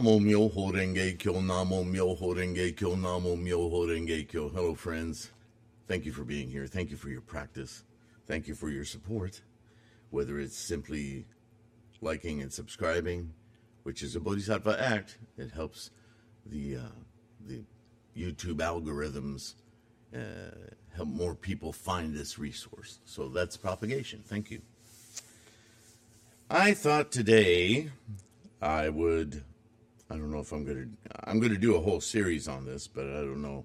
Namo Myoho Renge Kyo, Namo Myoho Renge Kyo, Namo Myoho Renge Kyo. Hello, friends. Thank you for being here. Thank you for your practice. Thank you for your support. Whether it's simply liking and subscribing, which is a Bodhisattva act, it helps the uh, the YouTube algorithms uh, help more people find this resource. So that's propagation. Thank you. I thought today I would. I don't know if I'm gonna. I'm gonna do a whole series on this, but I don't know.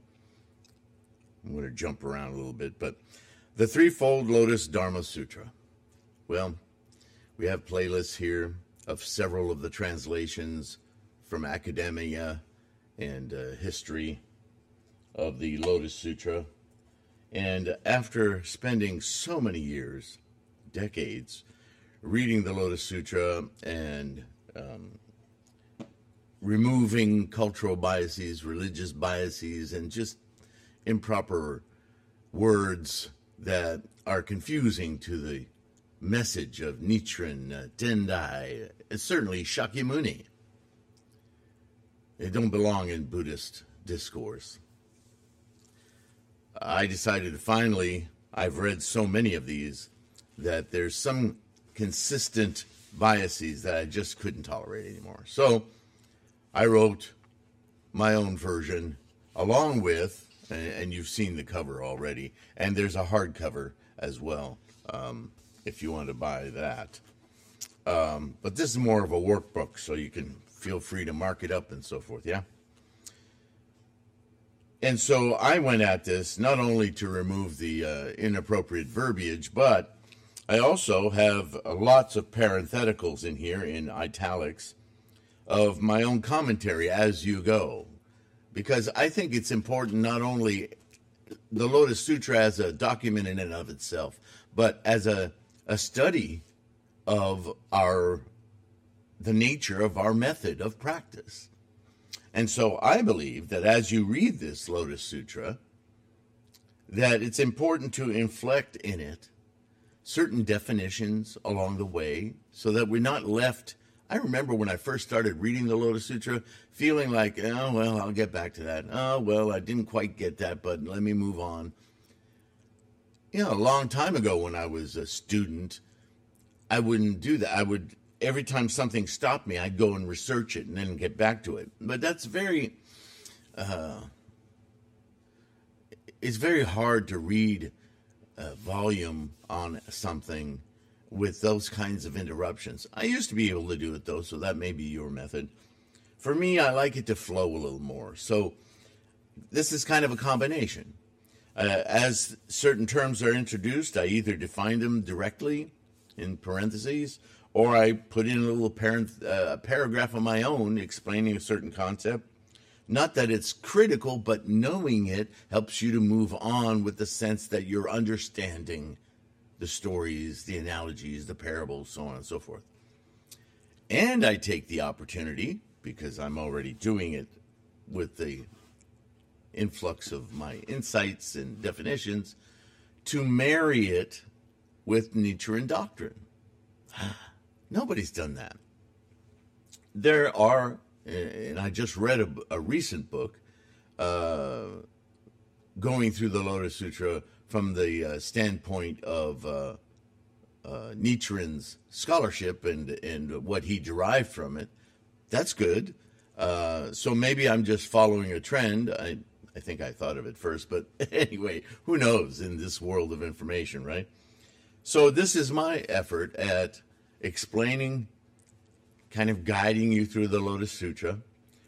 I'm gonna jump around a little bit, but the threefold Lotus Dharma Sutra. Well, we have playlists here of several of the translations from academia and uh, history of the Lotus Sutra. And after spending so many years, decades, reading the Lotus Sutra and um, removing cultural biases, religious biases, and just improper words that are confusing to the message of Nichiren, uh, Tendai, and certainly Shakyamuni. They don't belong in Buddhist discourse. I decided finally, I've read so many of these that there's some consistent biases that I just couldn't tolerate anymore. So I wrote my own version along with, and you've seen the cover already, and there's a hardcover as well um, if you want to buy that. Um, but this is more of a workbook, so you can feel free to mark it up and so forth, yeah? And so I went at this not only to remove the uh, inappropriate verbiage, but I also have lots of parentheticals in here in italics of my own commentary as you go. Because I think it's important not only the Lotus Sutra as a document in and of itself, but as a, a study of our the nature of our method of practice. And so I believe that as you read this Lotus Sutra, that it's important to inflect in it certain definitions along the way so that we're not left. I remember when I first started reading the Lotus Sutra, feeling like, oh, well, I'll get back to that. Oh, well, I didn't quite get that, but let me move on. You know, a long time ago when I was a student, I wouldn't do that. I would every time something stopped me, I'd go and research it and then get back to it. But that's very, uh, it's very hard to read a volume on something with those kinds of interruptions. I used to be able to do it though, so that may be your method. For me, I like it to flow a little more. So this is kind of a combination. Uh, as certain terms are introduced, I either define them directly in parentheses or I put in a little parent, uh, paragraph of my own explaining a certain concept. Not that it's critical, but knowing it helps you to move on with the sense that you're understanding the stories, the analogies, the parables, so on and so forth. And I take the opportunity, because I'm already doing it with the influx of my insights and definitions, to marry it with Nichiren doctrine. Nobody's done that. There are, and I just read a, a recent book uh, going through the Lotus Sutra from the uh, standpoint of uh, uh, scholarship and, and what he derived from it. That's good. Uh, so maybe I'm just following a trend. I, I think I thought of it first, but anyway, who knows in this world of information, right? So this is my effort at explaining, kind of guiding you through the Lotus Sutra,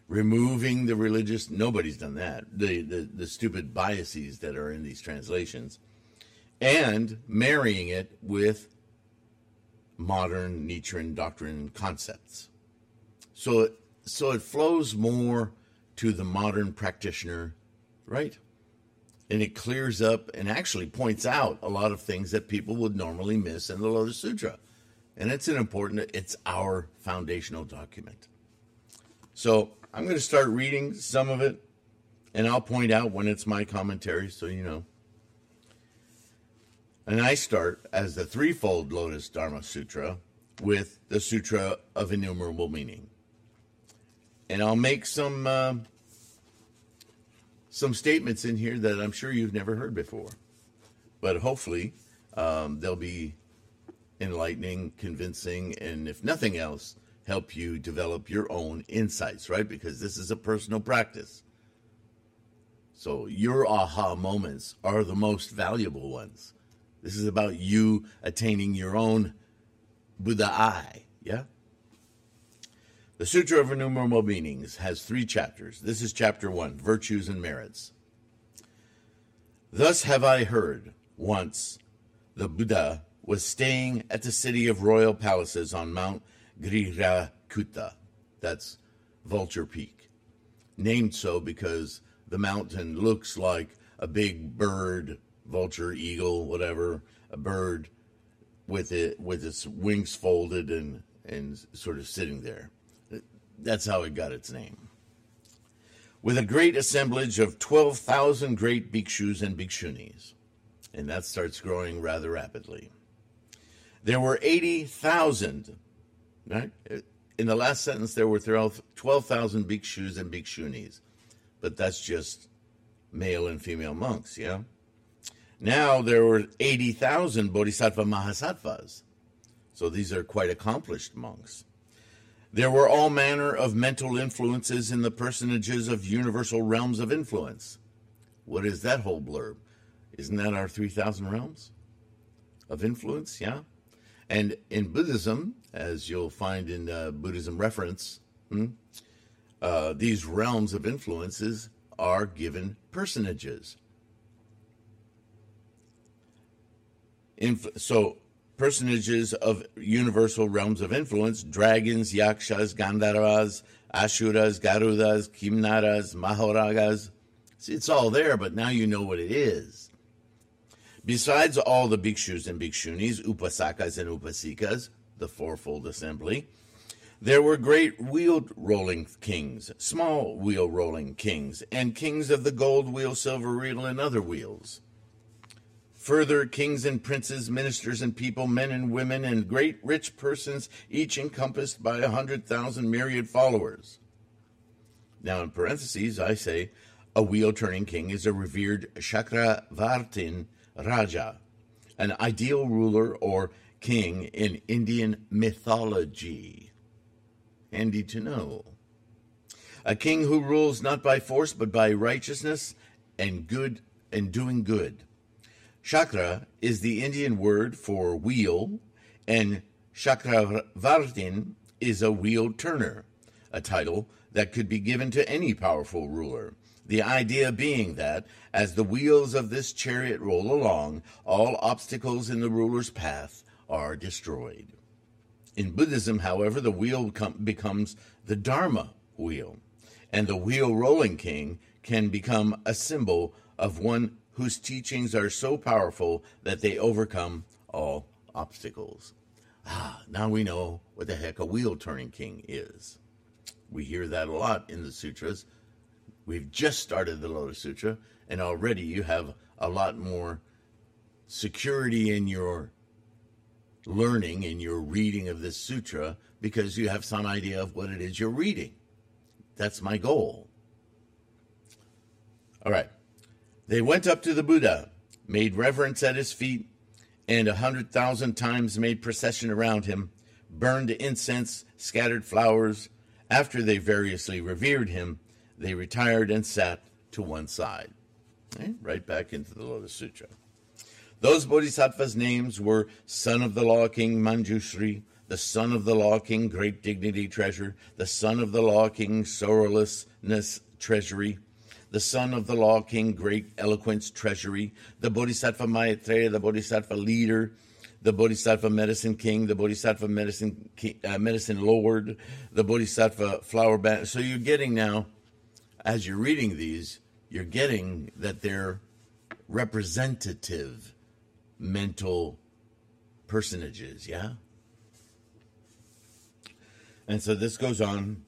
removing the religious, nobody's done that, the, the, the stupid biases that are in these translations, and marrying it with modern Nichiren doctrine concepts. So so it flows more to the modern practitioner, right? And it clears up and actually points out a lot of things that people would normally miss in the Lotus Sutra and it's an important it's our foundational document so i'm going to start reading some of it and i'll point out when it's my commentary so you know. And i start as the threefold lotus dharma sutra with the sutra of innumerable meaning. And I'll make some uh, some statements in here that I'm sure you've never heard before, but hopefully um, they'll be enlightening, convincing, and if nothing else, help you develop your own insights. Right? Because this is a personal practice. So your aha moments are the most valuable ones. This is about you attaining your own Buddha eye. Yeah? The Sutra of Innumerable Meanings has three chapters. This is chapter one Virtues and Merits. Thus have I heard once the Buddha was staying at the city of royal palaces on Mount Girirakuta. That's Vulture Peak. Named so because the mountain looks like a big bird, vulture, eagle, whatever, a bird with it with its wings folded and and sort of sitting there. That's how it got its name. With a great assemblage of 12,000 great bhikshus and bhikshunis. And that starts growing rather rapidly. There were 80,000, right? In the last sentence, there were 12,000 bhikshus and bhikshunis. But that's just male and female monks, yeah? Now there were 80,000 bodhisattva mahasattvas. So these are quite accomplished monks. There were all manner of mental influences in the personages of universal realms of influence. What is that whole blurb? Isn't that our 3,000 realms of influence? Yeah. And in Buddhism, as you'll find in uh, Buddhism reference, hmm, uh, these realms of influences are given personages. Inf- so personages of universal realms of influence dragons, yakshas, gandharvas, asuras, garudas, kimnaras, mahoragas. See, it's all there, but now you know what it is. Besides all the bhikshus and bhikshunis, upasakas and upasikas, the fourfold assembly, there were great wheel rolling kings, small wheel rolling kings, and kings of the gold wheel, silver wheel, and other wheels. Further, kings and princes, ministers and people, men and women, and great rich persons, each encompassed by a hundred thousand myriad followers. Now, in parentheses, I say a wheel turning king is a revered Chakravartin Raja, an ideal ruler or king in Indian mythology. Handy to know. A king who rules not by force but by righteousness and good and doing good. Chakra is the Indian word for wheel, and Chakravartin is a wheel turner, a title that could be given to any powerful ruler. The idea being that, as the wheels of this chariot roll along, all obstacles in the ruler's path are destroyed. In Buddhism, however, the wheel com- becomes the Dharma wheel, and the wheel rolling king can become a symbol of one whose teachings are so powerful that they overcome all obstacles. Ah, now we know what the heck a wheel turning king is. We hear that a lot in the sutras. We've just started the Lotus Sutra, and already you have a lot more security in your learning, in your reading of this sutra, because you have some idea of what it is you're reading. That's my goal. All right. They went up to the Buddha, made reverence at his feet, and a hundred thousand times made procession around him, burned incense, scattered flowers. After they variously revered him, they retired and sat to one side. Okay, right back into the Lotus Sutra. Those bodhisattvas' names were Son of the Law King Manjushri, the Son of the Law King Great Dignity Treasure, the Son of the Law King Sorrowlessness Treasury, the son of the law king, great eloquence, treasury, the Bodhisattva Maitreya, the Bodhisattva leader, the Bodhisattva medicine king, the Bodhisattva medicine king, uh, medicine lord, the Bodhisattva flower band. So you're getting now, as you're reading these, you're getting that they're representative mental personages, yeah? And so this goes on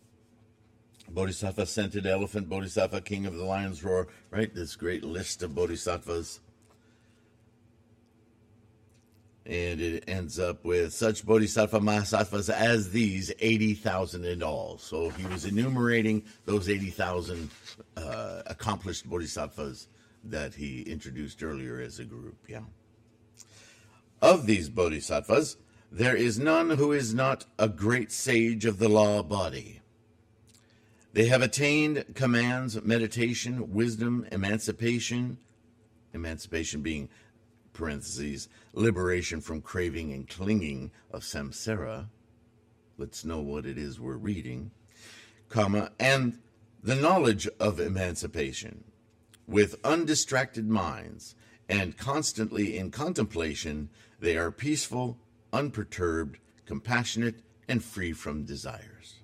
Bodhisattva scented elephant, Bodhisattva king of the lion's roar, right? This great list of bodhisattvas. And it ends up with such bodhisattva mahasattvas as these 80,000 in all. So he was enumerating those 80,000 uh, accomplished bodhisattvas that he introduced earlier as a group. Yeah. Of these bodhisattvas, there is none who is not a great sage of the law body. They have attained commands, meditation, wisdom, emancipation, emancipation being parentheses, liberation from craving and clinging of samsara. Let's know what it is we're reading, comma, and the knowledge of emancipation with undistracted minds and constantly in contemplation, they are peaceful, unperturbed, compassionate, and free from desires.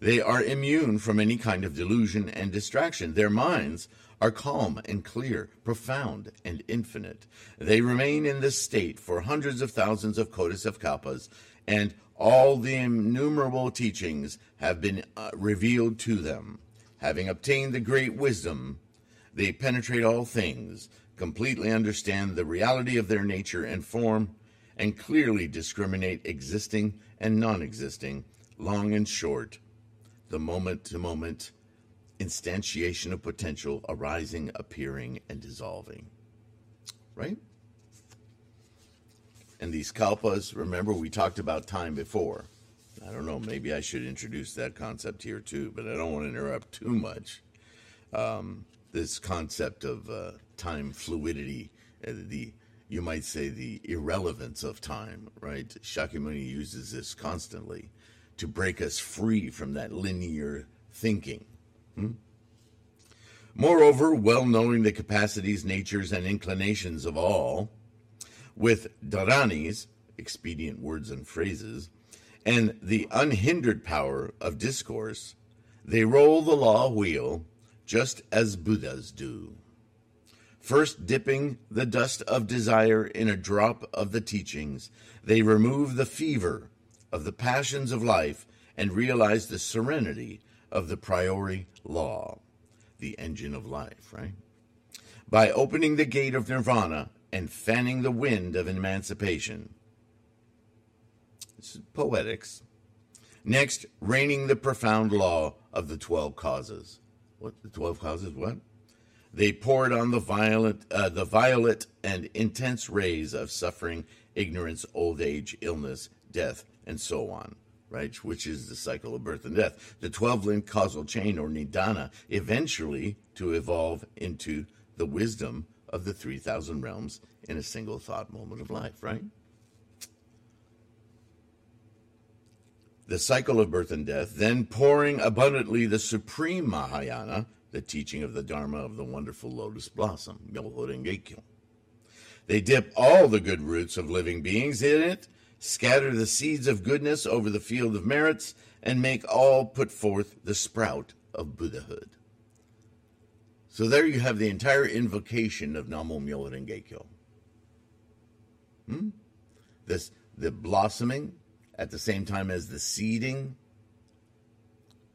They are immune from any kind of delusion and distraction. Their minds are calm and clear, profound and infinite. They remain in this state for hundreds of thousands of kotis of kalpas, and all the innumerable teachings have been uh, revealed to them. Having obtained the great wisdom, they penetrate all things, completely understand the reality of their nature and form, and clearly discriminate existing and non existing, long and short, the moment to moment instantiation of potential arising, appearing, and dissolving. Right? And these kalpas, remember we talked about time before. I don't know, maybe I should introduce that concept here too, but I don't want to interrupt too much. Um, this concept of uh, time fluidity, uh, the you might say the irrelevance of time, right? Shakyamuni uses this constantly to break us free from that linear thinking. Hmm? Moreover, well knowing the capacities, natures, and inclinations of all, with dharanis, expedient words and phrases, and the unhindered power of discourse, they roll the law wheel just as Buddhas do. First dipping the dust of desire in a drop of the teachings, they remove the fever of the passions of life and realize the serenity of the priori law, the engine of life, right? By opening the gate of nirvana and fanning the wind of emancipation. This is poetics. Next, raining the profound law of the 12 causes. What, the 12 causes, what? They poured on the violet, uh, the violet and intense rays of suffering, ignorance, old age, illness, death, and so on right, which is the cycle of birth and death. The 12 link causal chain, or nidana, eventually to evolve into the wisdom of the 3,000 realms in a single thought moment of life, right? The cycle of birth and death, then pouring abundantly the supreme Mahayana, the teaching of the Dharma of the wonderful lotus blossom, Myoho They dip all the good roots of living beings in it scatter the seeds of goodness over the field of merits, and make all put forth the sprout of Buddhahood. So there you have the entire invocation of Namo Myoho Renge Hmm? This the blossoming at the same time as the seeding,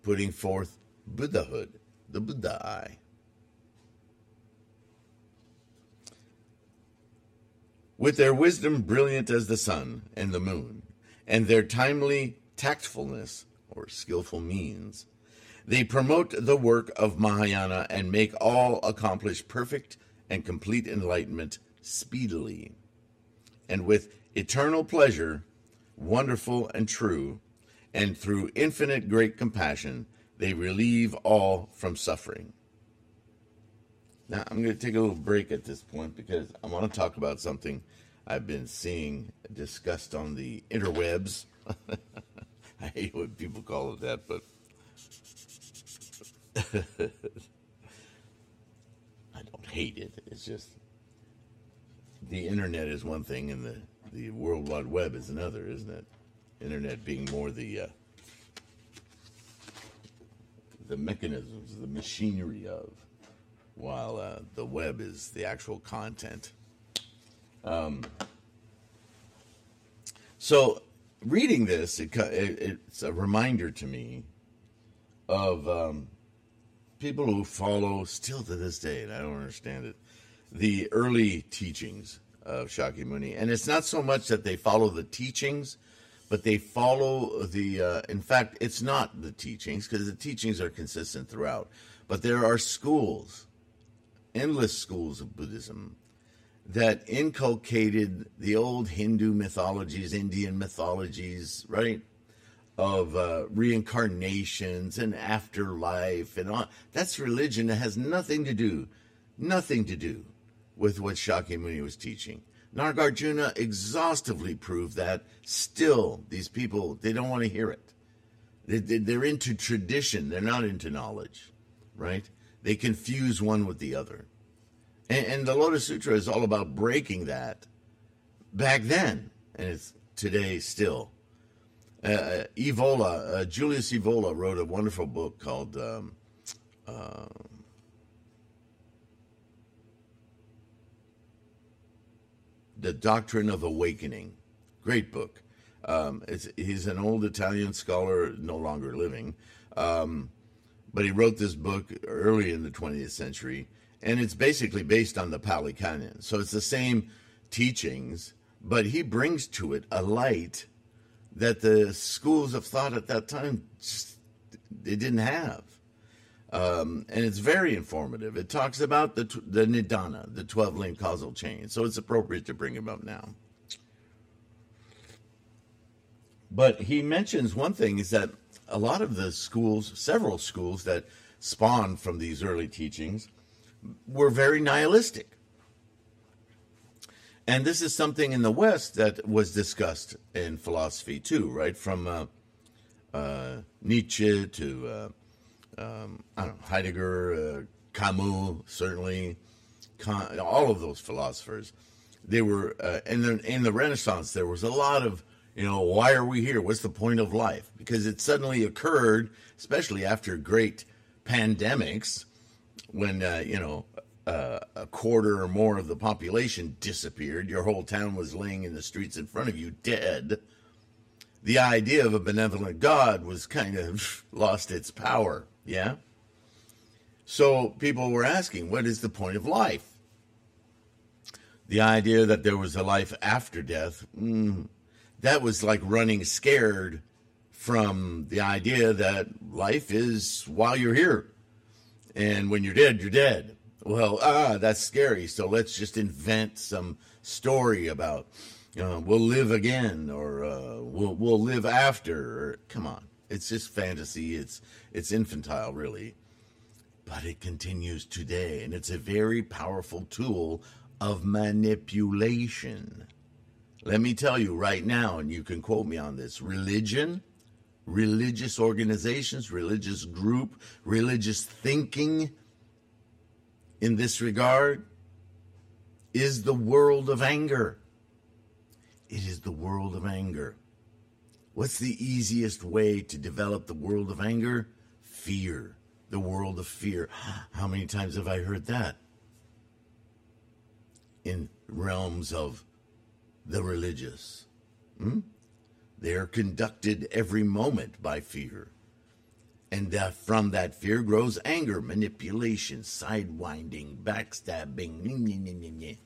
putting forth Buddhahood, the Buddha eye. With their wisdom brilliant as the sun and the moon, and their timely tactfulness or skillful means. They promote the work of Mahayana and make all accomplish perfect and complete enlightenment speedily. And with eternal pleasure, wonderful and true, and through infinite great compassion, they relieve all from suffering. Now, I'm going to take a little break at this point because I want to talk about something I've been seeing discussed on the interwebs. I hate when people call it that, but I don't hate it. It's just the internet is one thing and the, the World Wide Web is another, isn't it? Internet being more the uh, the mechanisms, the machinery of while uh, the web is the actual content. Um, so, reading this, it, it, it's a reminder to me of um, people who follow, still to this day, and I don't understand it, the early teachings of Shakyamuni. And it's not so much that they follow the teachings, but they follow the, uh, in fact, it's not the teachings because the teachings are consistent throughout. But there are schools, endless schools of Buddhism that inculcated the old Hindu mythologies, Indian mythologies, right? Of uh, reincarnations and afterlife and all. That's religion that has nothing to do, nothing to do with what Shakyamuni was teaching. Nagarjuna exhaustively proved that. Still, these people, they don't want to hear it. They, are into tradition, they're not into knowledge, right? They confuse one with the other. And, and the Lotus Sutra is all about breaking that back then, and it's today still. Uh, uh Evola, uh, Julius Evola wrote a wonderful book called um, uh, The Doctrine of Awakening. Great book. Um, he's an old Italian scholar, no longer living, um, but he wrote this book early in the 20th century and it's basically based on the Pali Canon. So it's the same teachings, but he brings to it a light that the schools of thought at that time just, they didn't have. Um, and it's very informative. It talks about the the nidana, the twelve link causal chain. So it's appropriate to bring him up now. But he mentions one thing is that a lot of the schools, several schools that spawned from these early teachings, were very nihilistic. And this is something in the West that was discussed in philosophy too, right? From uh, uh, Nietzsche to uh, um, I don't know, Heidegger, uh, Camus, certainly, all of those philosophers. They were, uh, and then in the Renaissance, there was a lot of, you know, why are we here? What's the point of life? Because it suddenly occurred, especially after great pandemics, when uh, you know uh, a quarter or more of the population disappeared, your whole town was laying in the streets in front of you dead. The idea of a benevolent God was kind of lost its power. Yeah. So people were asking, what is the point of life? The idea that there was a life after death, mm, that was like running scared from the idea that life is while you're here and when you're dead, you're dead. Well, ah, that's scary. So let's just invent some story about uh, we'll live again or uh, we'll we'll live after. Or, come on, it's just fantasy. It's it's infantile, really, but it continues today, and it's a very powerful tool of manipulation. Let me tell you right now, and you can quote me on this: religion religious organizations, religious group, religious thinking in this regard is the world of anger. It is the world of anger. What's the easiest way to develop the world of anger? Fear. The world of fear. How many times have I heard that? In realms of the religious. Hmm? They are conducted every moment by fear. And that from that fear grows anger, manipulation, sidewinding, backstabbing.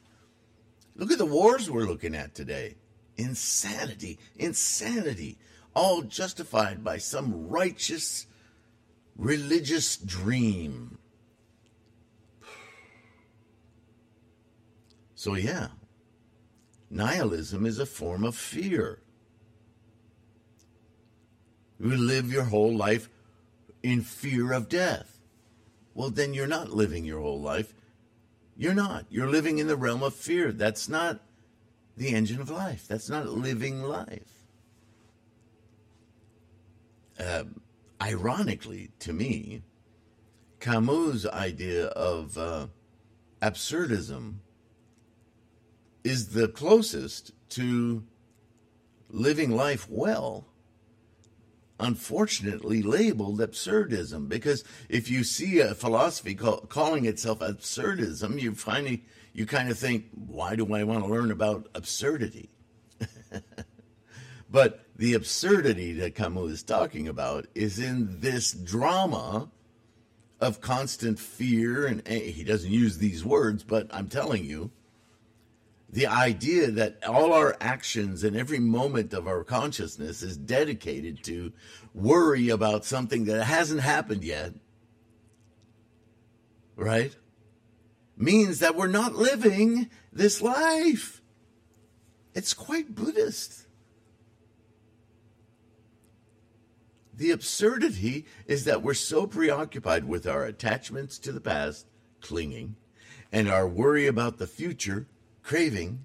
Look at the wars we're looking at today. Insanity, insanity, all justified by some righteous religious dream. So, yeah, nihilism is a form of fear. You live your whole life in fear of death. Well, then you're not living your whole life. You're not. You're living in the realm of fear. That's not the engine of life. That's not living life. Uh, ironically, to me, Camus' idea of uh, absurdism is the closest to living life well unfortunately labeled absurdism. Because if you see a philosophy call, calling itself absurdism you finally you kind of think why do i want to learn about absurdity? But the absurdity that camus is talking about is in this drama of constant fear and eh, he doesn't use these words but i'm telling you the idea that all our actions and every moment of our consciousness is dedicated to worry about something that hasn't happened yet, right? Means that we're not living this life. It's quite Buddhist. The absurdity is that we're so preoccupied with our attachments to the past, clinging, and our worry about the future, craving,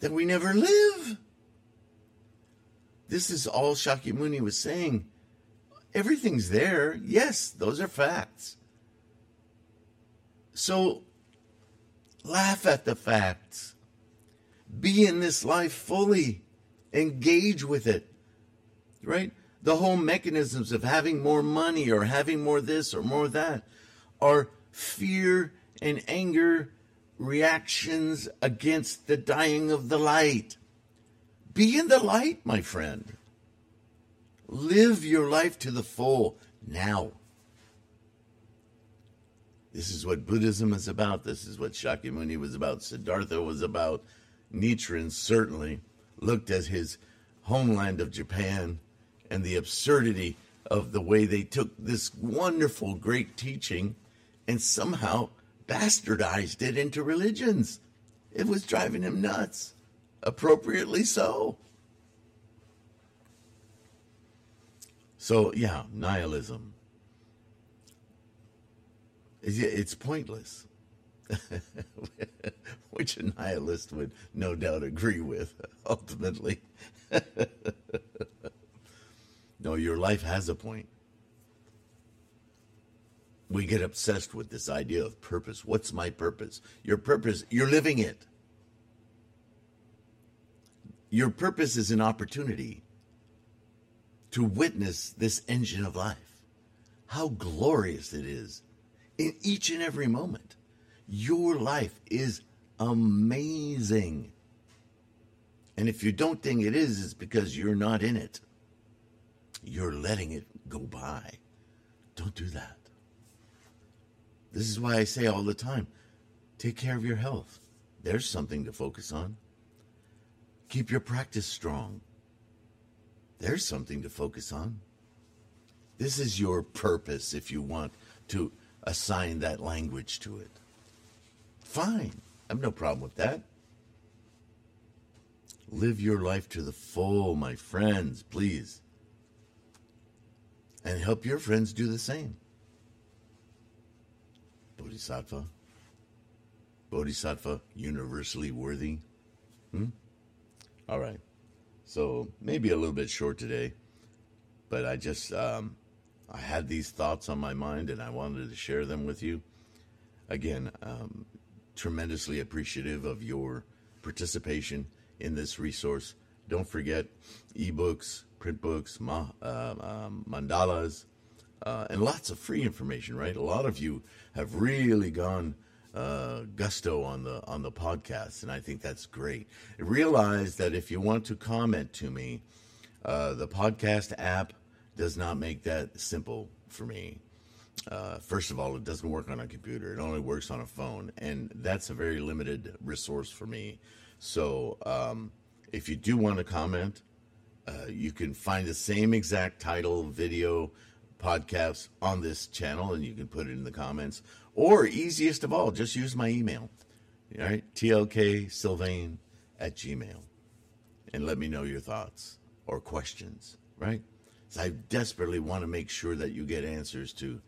that we never live. This is all Shakyamuni was saying. Everything's there. Yes, those are facts. So laugh at the facts. Be in this life fully. Engage with it. Right? The whole mechanisms of having more money or having more this or more that are fear and anger reactions against the dying of the light. Be in the light, my friend. Live your life to the full now. This is what Buddhism is about. This is what Shakyamuni was about. Siddhartha was about. Nichiren certainly looked at his homeland of Japan and the absurdity of the way they took this wonderful, great teaching and somehow bastardized it into religions. It was driving him nuts, appropriately so. So, yeah, nihilism. It's pointless, which a nihilist would no doubt agree with, ultimately. no, your life has a point we get obsessed with this idea of purpose. What's my purpose? Your purpose, you're living it. Your purpose is an opportunity to witness this engine of life. How glorious it is in each and every moment. Your life is amazing. And if you don't think it is, it's because you're not in it. You're letting it go by. Don't do that. This is why I say all the time take care of your health. There's something to focus on. Keep your practice strong. There's something to focus on. This is your purpose if you want to assign that language to it. Fine. I have no problem with that. Live your life to the full, my friends, please. And help your friends do the same. Bodhisattva? Bodhisattva, universally worthy? Hmm? All right. So maybe a little bit short today, but I just, um, I had these thoughts on my mind and I wanted to share them with you. Again, um, tremendously appreciative of your participation in this resource. Don't forget ebooks, print books, ma- uh, um, mandalas, uh, and lots of free information. Right, a lot of you have really gone uh, gusto on the on the podcast, and I think that's great. Realize that if you want to comment to me, uh, the podcast app does not make that simple for me. Uh, first of all, it doesn't work on a computer; it only works on a phone, and that's a very limited resource for me. So, um, if you do want to comment, uh, you can find the same exact title, video, podcasts on this channel, and you can put it in the comments. Or easiest of all, just use my email. All right, TLK Sylvain at Gmail. And let me know your thoughts or questions, right? So I desperately want to make sure that you get answers to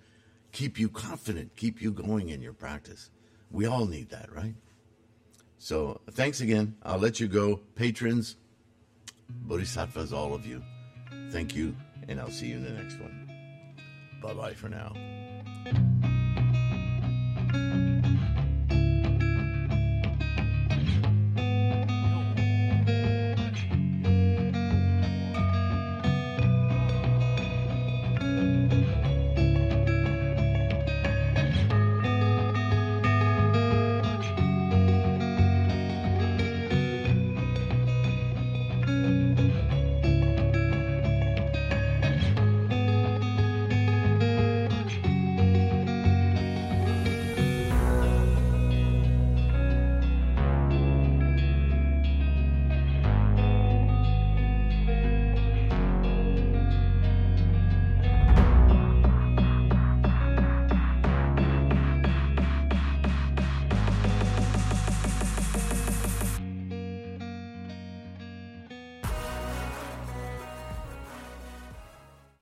keep you confident, keep you going in your practice. We all need that, right? So thanks again. I'll let you go. Patrons, Bodhisattvas, all of you. Thank you, and I'll see you in the next one. Bye bye for now.